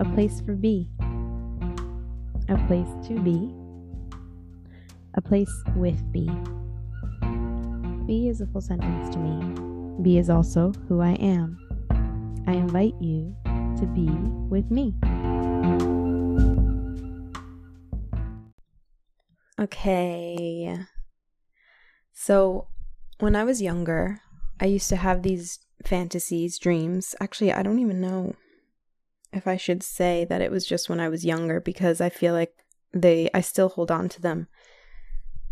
a place for B, a place to be, a place with B. B is a full sentence to me. B is also who I am. I invite you to be with me. Okay. So, when I was younger, I used to have these fantasies, dreams. Actually, I don't even know if I should say that it was just when I was younger because I feel like they I still hold on to them.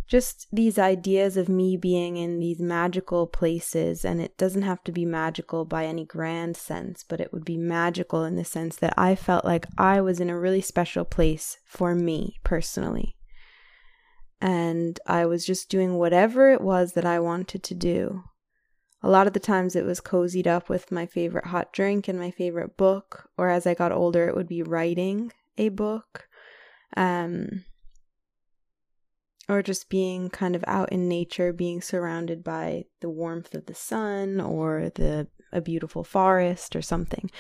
Just these ideas of me being in these magical places, and it doesn't have to be magical by any grand sense, but it would be magical in the sense that I felt like I was in a really special place for me personally. And I was just doing whatever it was that I wanted to do a lot of the times it was cozied up with my favorite hot drink and my favorite book, or as I got older, it would be writing a book. Um, or just being kind of out in nature, being surrounded by the warmth of the sun or the a beautiful forest or something.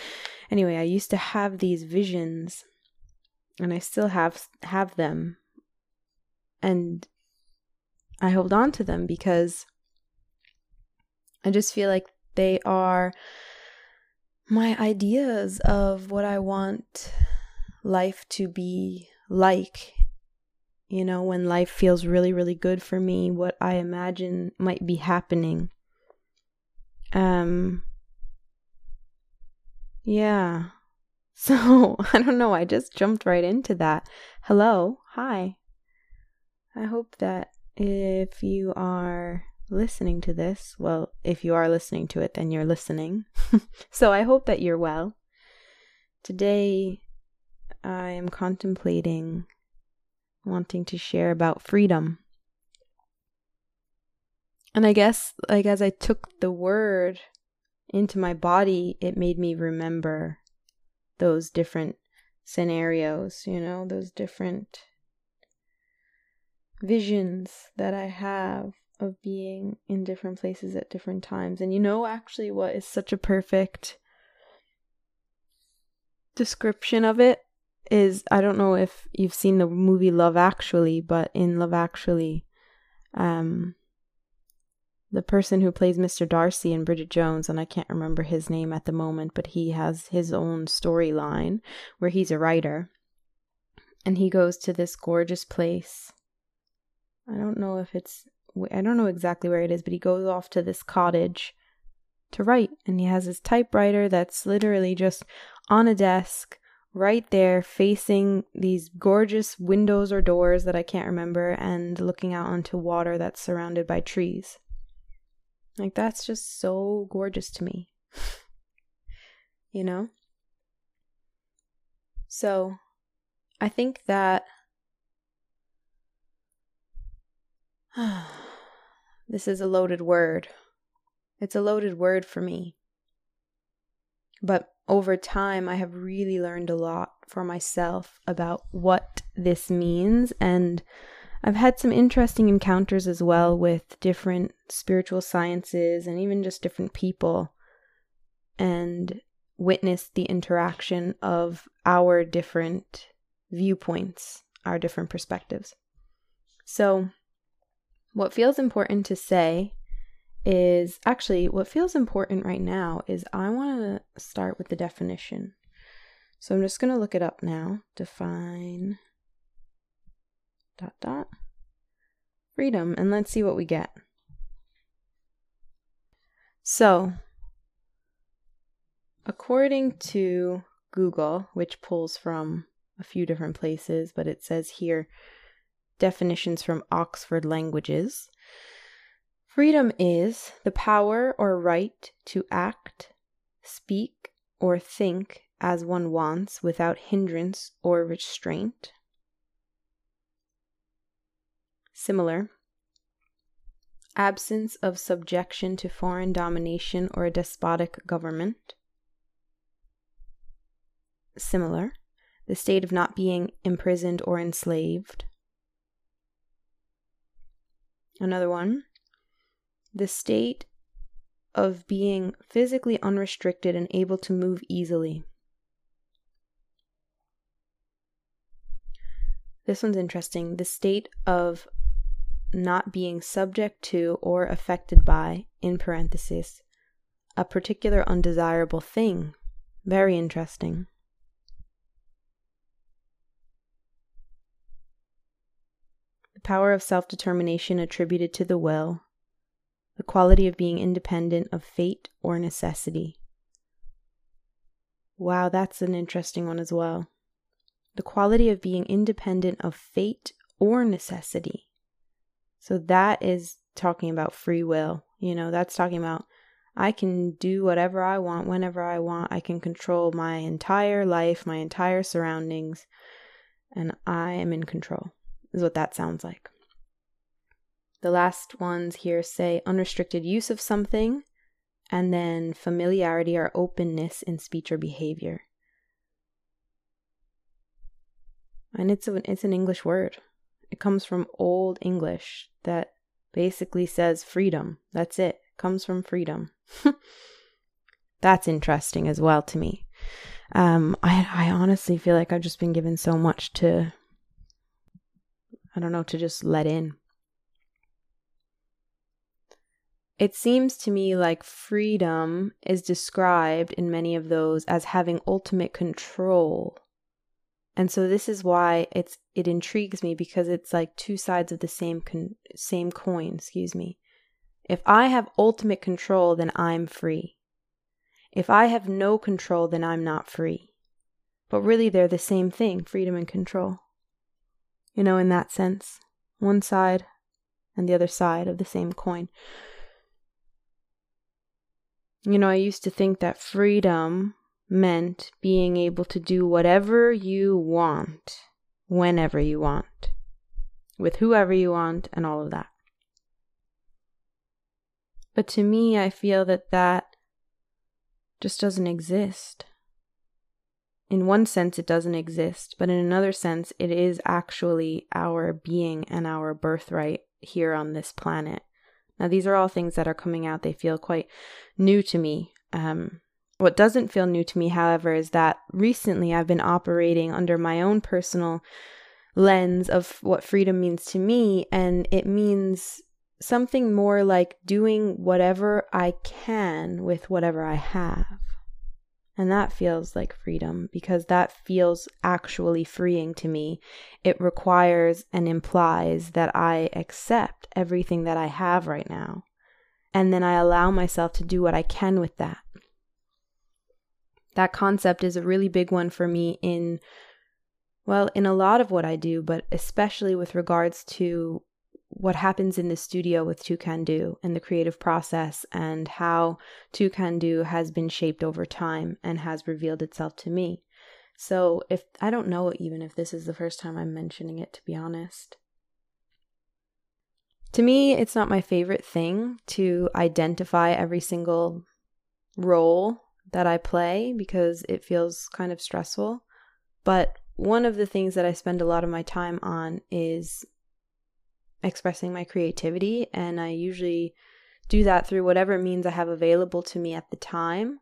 Anyway, I used to have these visions and I still have have them. And I hold on to them because I just feel like they are my ideas of what I want life to be like. You know, when life feels really, really good for me, what I imagine might be happening. Um, yeah. So, I don't know, I just jumped right into that. Hello, hi. I hope that if you are listening to this, well, if you are listening to it, then you're listening. so I hope that you're well. Today, I am contemplating wanting to share about freedom. And I guess, like, as I took the word into my body, it made me remember those different scenarios, you know, those different visions that I have of being in different places at different times. And you know, actually, what is such a perfect description of it is I don't know if you've seen the movie Love Actually, but in Love Actually, um, the person who plays Mr. Darcy and Bridget Jones, and I can't remember his name at the moment, but he has his own storyline where he's a writer and he goes to this gorgeous place. I don't know if it's I don't know exactly where it is, but he goes off to this cottage to write. And he has his typewriter that's literally just on a desk right there facing these gorgeous windows or doors that I can't remember and looking out onto water that's surrounded by trees. Like, that's just so gorgeous to me. you know? So, I think that. This is a loaded word. It's a loaded word for me. But over time, I have really learned a lot for myself about what this means. And I've had some interesting encounters as well with different spiritual sciences and even just different people, and witnessed the interaction of our different viewpoints, our different perspectives. So, what feels important to say is actually what feels important right now is I want to start with the definition. So I'm just going to look it up now. Define dot dot freedom and let's see what we get. So, according to Google, which pulls from a few different places, but it says here definitions from Oxford Languages. Freedom is the power or right to act, speak, or think as one wants without hindrance or restraint. Similar. Absence of subjection to foreign domination or a despotic government. Similar. The state of not being imprisoned or enslaved. Another one the state of being physically unrestricted and able to move easily. This one's interesting. The state of not being subject to or affected by, in parenthesis, a particular undesirable thing. Very interesting. Power of self determination attributed to the will, the quality of being independent of fate or necessity. Wow, that's an interesting one as well. The quality of being independent of fate or necessity. So that is talking about free will. You know, that's talking about I can do whatever I want whenever I want. I can control my entire life, my entire surroundings, and I am in control, is what that sounds like. The last ones here say unrestricted use of something, and then familiarity or openness in speech or behavior. And it's, a, it's an English word. It comes from Old English that basically says freedom. That's it. it comes from freedom. That's interesting as well to me. Um, I I honestly feel like I've just been given so much to I don't know to just let in. It seems to me like freedom is described in many of those as having ultimate control. And so this is why it's it intrigues me because it's like two sides of the same con- same coin, excuse me. If I have ultimate control, then I'm free. If I have no control, then I'm not free. But really, they're the same thing freedom and control. You know, in that sense, one side and the other side of the same coin. You know, I used to think that freedom meant being able to do whatever you want, whenever you want, with whoever you want, and all of that. But to me, I feel that that just doesn't exist. In one sense, it doesn't exist, but in another sense, it is actually our being and our birthright here on this planet. Now, these are all things that are coming out. They feel quite new to me. Um, what doesn't feel new to me, however, is that recently I've been operating under my own personal lens of what freedom means to me, and it means something more like doing whatever I can with whatever I have. And that feels like freedom because that feels actually freeing to me. It requires and implies that I accept everything that I have right now. And then I allow myself to do what I can with that. That concept is a really big one for me in, well, in a lot of what I do, but especially with regards to what happens in the studio with Toucan Do and the creative process and how Toucan Do has been shaped over time and has revealed itself to me. So if I don't know even if this is the first time I'm mentioning it to be honest. To me, it's not my favorite thing to identify every single role that I play because it feels kind of stressful. But one of the things that I spend a lot of my time on is expressing my creativity, and I usually do that through whatever means I have available to me at the time.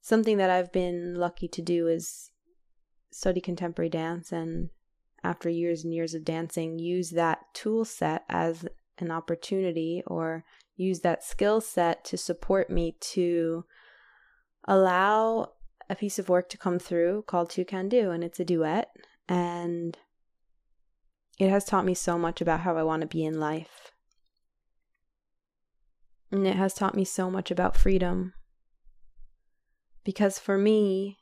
Something that I've been lucky to do is study contemporary dance and after years and years of dancing use that tool set as an opportunity or use that skill set to support me to allow a piece of work to come through called Two Toucan Do and it's a duet and it has taught me so much about how I want to be in life. And it has taught me so much about freedom. Because for me,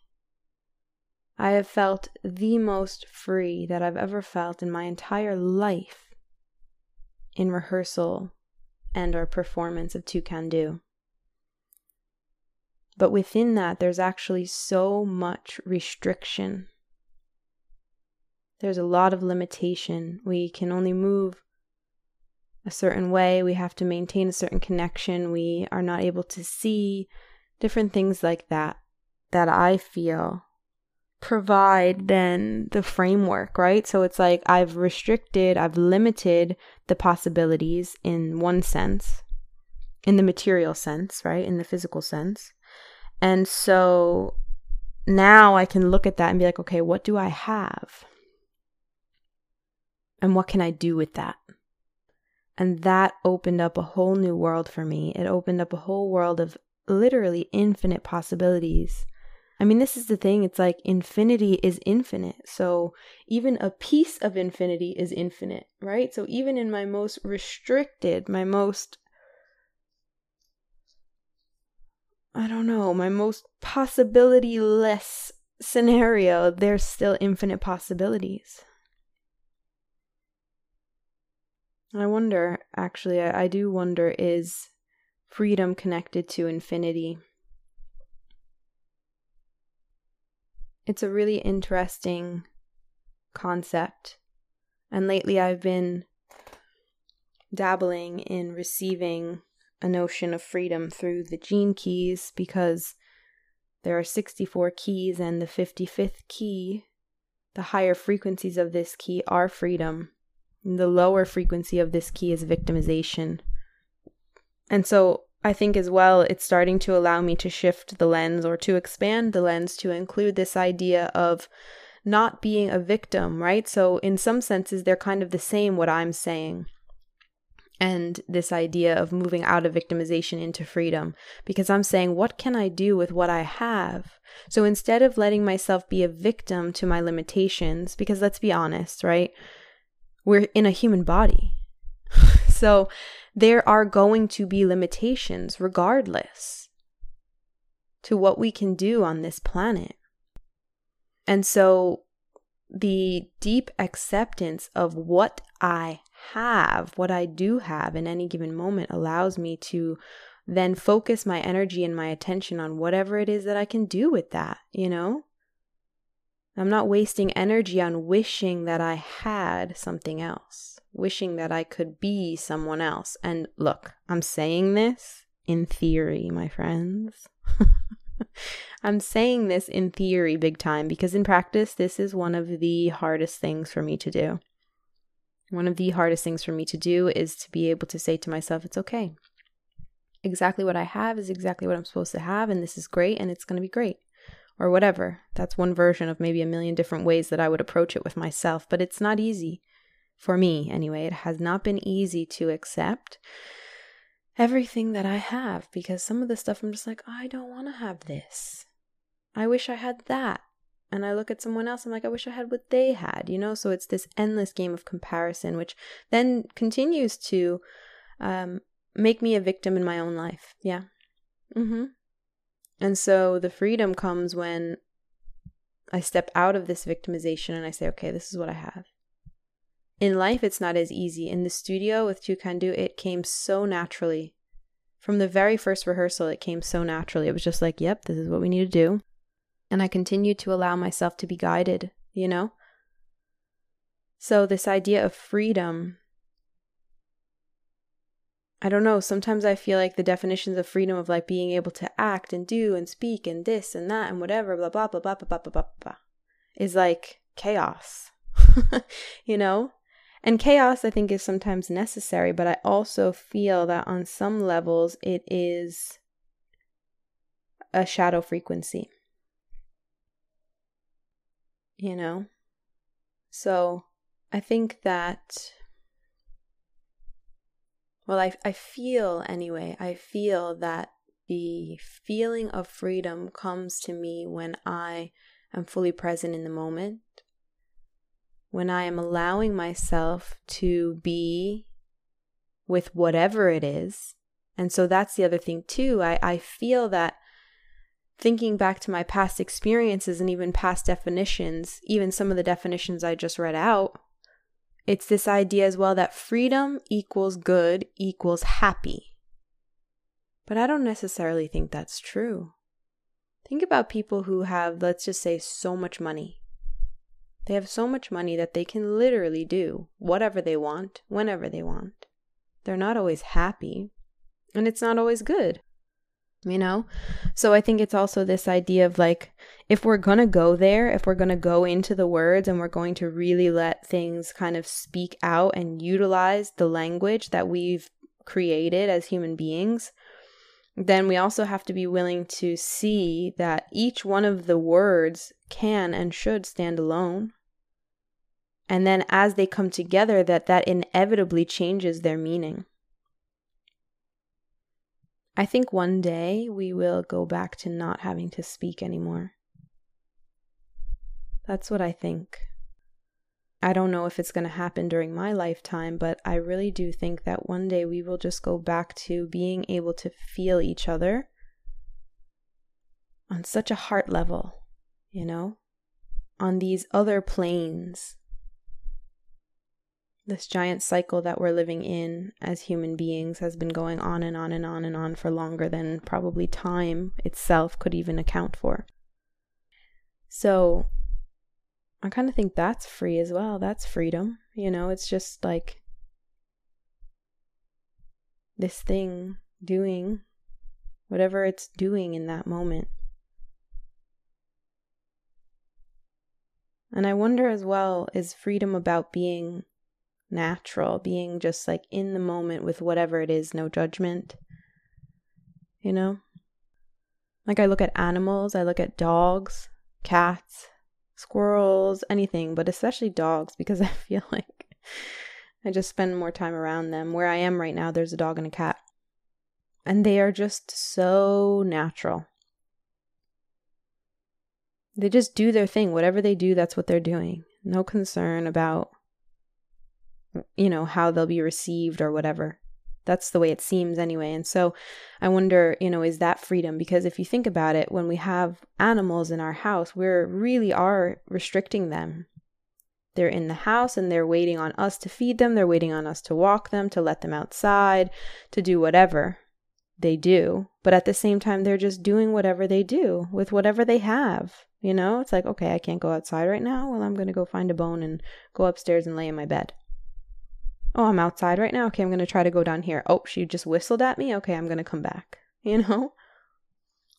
I have felt the most free that I've ever felt in my entire life in rehearsal and or performance of Toucan Do. But within that, there's actually so much restriction there's a lot of limitation. We can only move a certain way. We have to maintain a certain connection. We are not able to see different things like that that I feel provide then the framework, right? So it's like I've restricted, I've limited the possibilities in one sense, in the material sense, right? In the physical sense. And so now I can look at that and be like, okay, what do I have? And what can I do with that? And that opened up a whole new world for me. It opened up a whole world of literally infinite possibilities. I mean, this is the thing. It's like infinity is infinite. So even a piece of infinity is infinite, right? So even in my most restricted, my most, I don't know, my most possibility less scenario, there's still infinite possibilities. I wonder, actually, I, I do wonder is freedom connected to infinity? It's a really interesting concept. And lately I've been dabbling in receiving a notion of freedom through the gene keys because there are 64 keys, and the 55th key, the higher frequencies of this key are freedom. The lower frequency of this key is victimization. And so I think as well, it's starting to allow me to shift the lens or to expand the lens to include this idea of not being a victim, right? So, in some senses, they're kind of the same, what I'm saying. And this idea of moving out of victimization into freedom, because I'm saying, what can I do with what I have? So instead of letting myself be a victim to my limitations, because let's be honest, right? We're in a human body. so there are going to be limitations regardless to what we can do on this planet. And so the deep acceptance of what I have, what I do have in any given moment, allows me to then focus my energy and my attention on whatever it is that I can do with that, you know? I'm not wasting energy on wishing that I had something else, wishing that I could be someone else. And look, I'm saying this in theory, my friends. I'm saying this in theory big time because in practice, this is one of the hardest things for me to do. One of the hardest things for me to do is to be able to say to myself, it's okay. Exactly what I have is exactly what I'm supposed to have, and this is great, and it's going to be great or whatever. That's one version of maybe a million different ways that I would approach it with myself, but it's not easy. For me, anyway, it has not been easy to accept everything that I have because some of the stuff I'm just like, I don't want to have this. I wish I had that. And I look at someone else, I'm like, I wish I had what they had, you know? So it's this endless game of comparison, which then continues to um, make me a victim in my own life. Yeah. Mm hmm. And so the freedom comes when I step out of this victimization and I say, okay, this is what I have. In life, it's not as easy. In the studio with Toucan Do, it came so naturally. From the very first rehearsal, it came so naturally. It was just like, yep, this is what we need to do. And I continued to allow myself to be guided, you know? So, this idea of freedom I don't know. Sometimes I feel like the definitions of freedom of like being able to act and do and speak and this and that and whatever, blah, blah, blah, blah, blah, blah, blah, blah, blah is like chaos, you know? And chaos, I think, is sometimes necessary, but I also feel that on some levels it is a shadow frequency. You know? So I think that well, I, I feel anyway, I feel that the feeling of freedom comes to me when I am fully present in the moment, when I am allowing myself to be with whatever it is. And so that's the other thing, too. I, I feel that thinking back to my past experiences and even past definitions, even some of the definitions I just read out, it's this idea as well that freedom equals good equals happy. But I don't necessarily think that's true. Think about people who have, let's just say, so much money. They have so much money that they can literally do whatever they want, whenever they want. They're not always happy, and it's not always good you know? So I think it's also this idea of like, if we're going to go there, if we're going to go into the words and we're going to really let things kind of speak out and utilize the language that we've created as human beings, then we also have to be willing to see that each one of the words can and should stand alone. And then as they come together, that that inevitably changes their meaning. I think one day we will go back to not having to speak anymore. That's what I think. I don't know if it's going to happen during my lifetime, but I really do think that one day we will just go back to being able to feel each other on such a heart level, you know, on these other planes. This giant cycle that we're living in as human beings has been going on and on and on and on for longer than probably time itself could even account for. So, I kind of think that's free as well. That's freedom. You know, it's just like this thing doing whatever it's doing in that moment. And I wonder as well is freedom about being natural, being just like in the moment with whatever it is, no judgment. You know? Like I look at animals, I look at dogs, cats, squirrels, anything, but especially dogs because I feel like I just spend more time around them. Where I am right now, there's a dog and a cat. And they are just so natural. They just do their thing. Whatever they do, that's what they're doing. No concern about, you know, how they'll be received or whatever. That's the way it seems anyway. And so I wonder, you know, is that freedom? Because if you think about it, when we have animals in our house, we really are restricting them. They're in the house and they're waiting on us to feed them. They're waiting on us to walk them, to let them outside, to do whatever they do. But at the same time, they're just doing whatever they do with whatever they have. You know, it's like, okay, I can't go outside right now. Well, I'm going to go find a bone and go upstairs and lay in my bed. Oh, I'm outside right now. Okay, I'm going to try to go down here. Oh, she just whistled at me. Okay, I'm going to come back. You know?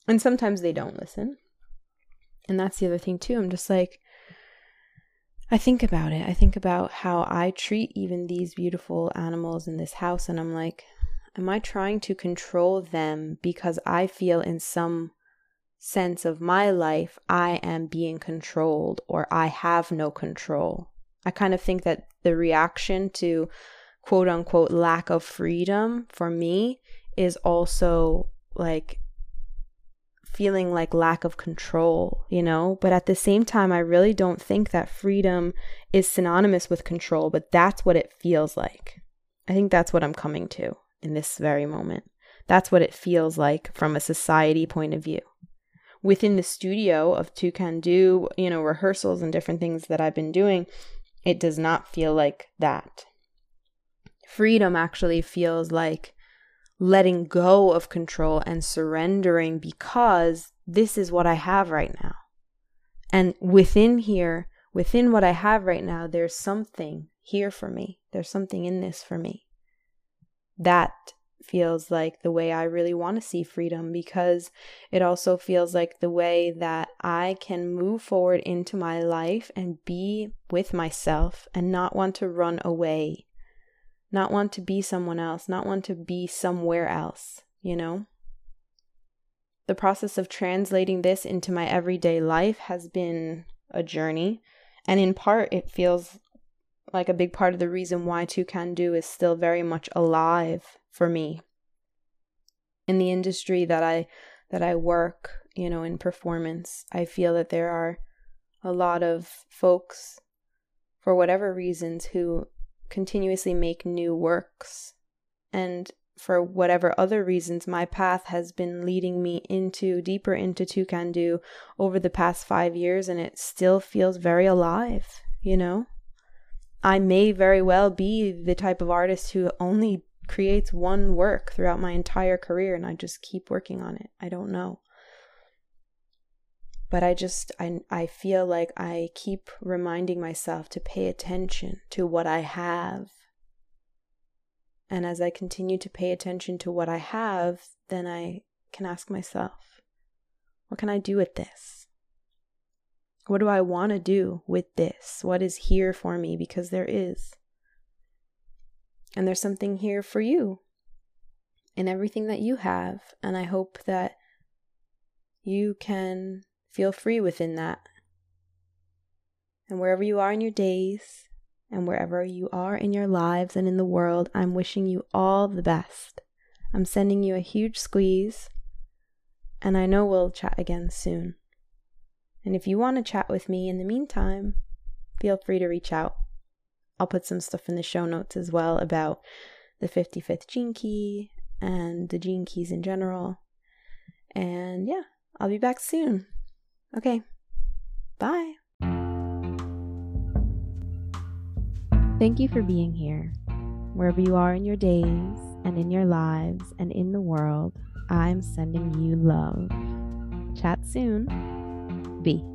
And sometimes they don't listen. And that's the other thing, too. I'm just like, I think about it. I think about how I treat even these beautiful animals in this house. And I'm like, am I trying to control them because I feel in some sense of my life I am being controlled or I have no control? I kind of think that the reaction to quote unquote lack of freedom for me is also like feeling like lack of control, you know? But at the same time, I really don't think that freedom is synonymous with control, but that's what it feels like. I think that's what I'm coming to in this very moment. That's what it feels like from a society point of view. Within the studio of Toucan Do, you know, rehearsals and different things that I've been doing, it does not feel like that. Freedom actually feels like letting go of control and surrendering because this is what I have right now. And within here, within what I have right now, there's something here for me. There's something in this for me. That feels like the way I really want to see freedom because it also feels like the way that I can move forward into my life and be with myself and not want to run away, not want to be someone else, not want to be somewhere else, you know? The process of translating this into my everyday life has been a journey, and in part, it feels like a big part of the reason why Toucan Do is still very much alive for me in the industry that I that I work, you know, in performance. I feel that there are a lot of folks for whatever reasons who continuously make new works and for whatever other reasons my path has been leading me into deeper into Toucan Do over the past 5 years and it still feels very alive, you know? I may very well be the type of artist who only creates one work throughout my entire career and I just keep working on it. I don't know. But I just I I feel like I keep reminding myself to pay attention to what I have. And as I continue to pay attention to what I have, then I can ask myself, what can I do with this? What do I want to do with this? What is here for me? Because there is. And there's something here for you in everything that you have. And I hope that you can feel free within that. And wherever you are in your days, And wherever you are in your lives and in the world, I'm wishing you all the best. I'm sending you a huge squeeze, and I know we'll chat again soon. And if you want to chat with me in the meantime, feel free to reach out. I'll put some stuff in the show notes as well about the 55th gene key and the gene keys in general. And yeah, I'll be back soon. Okay, bye. Thank you for being here. Wherever you are in your days and in your lives and in the world, I'm sending you love. Chat soon. B.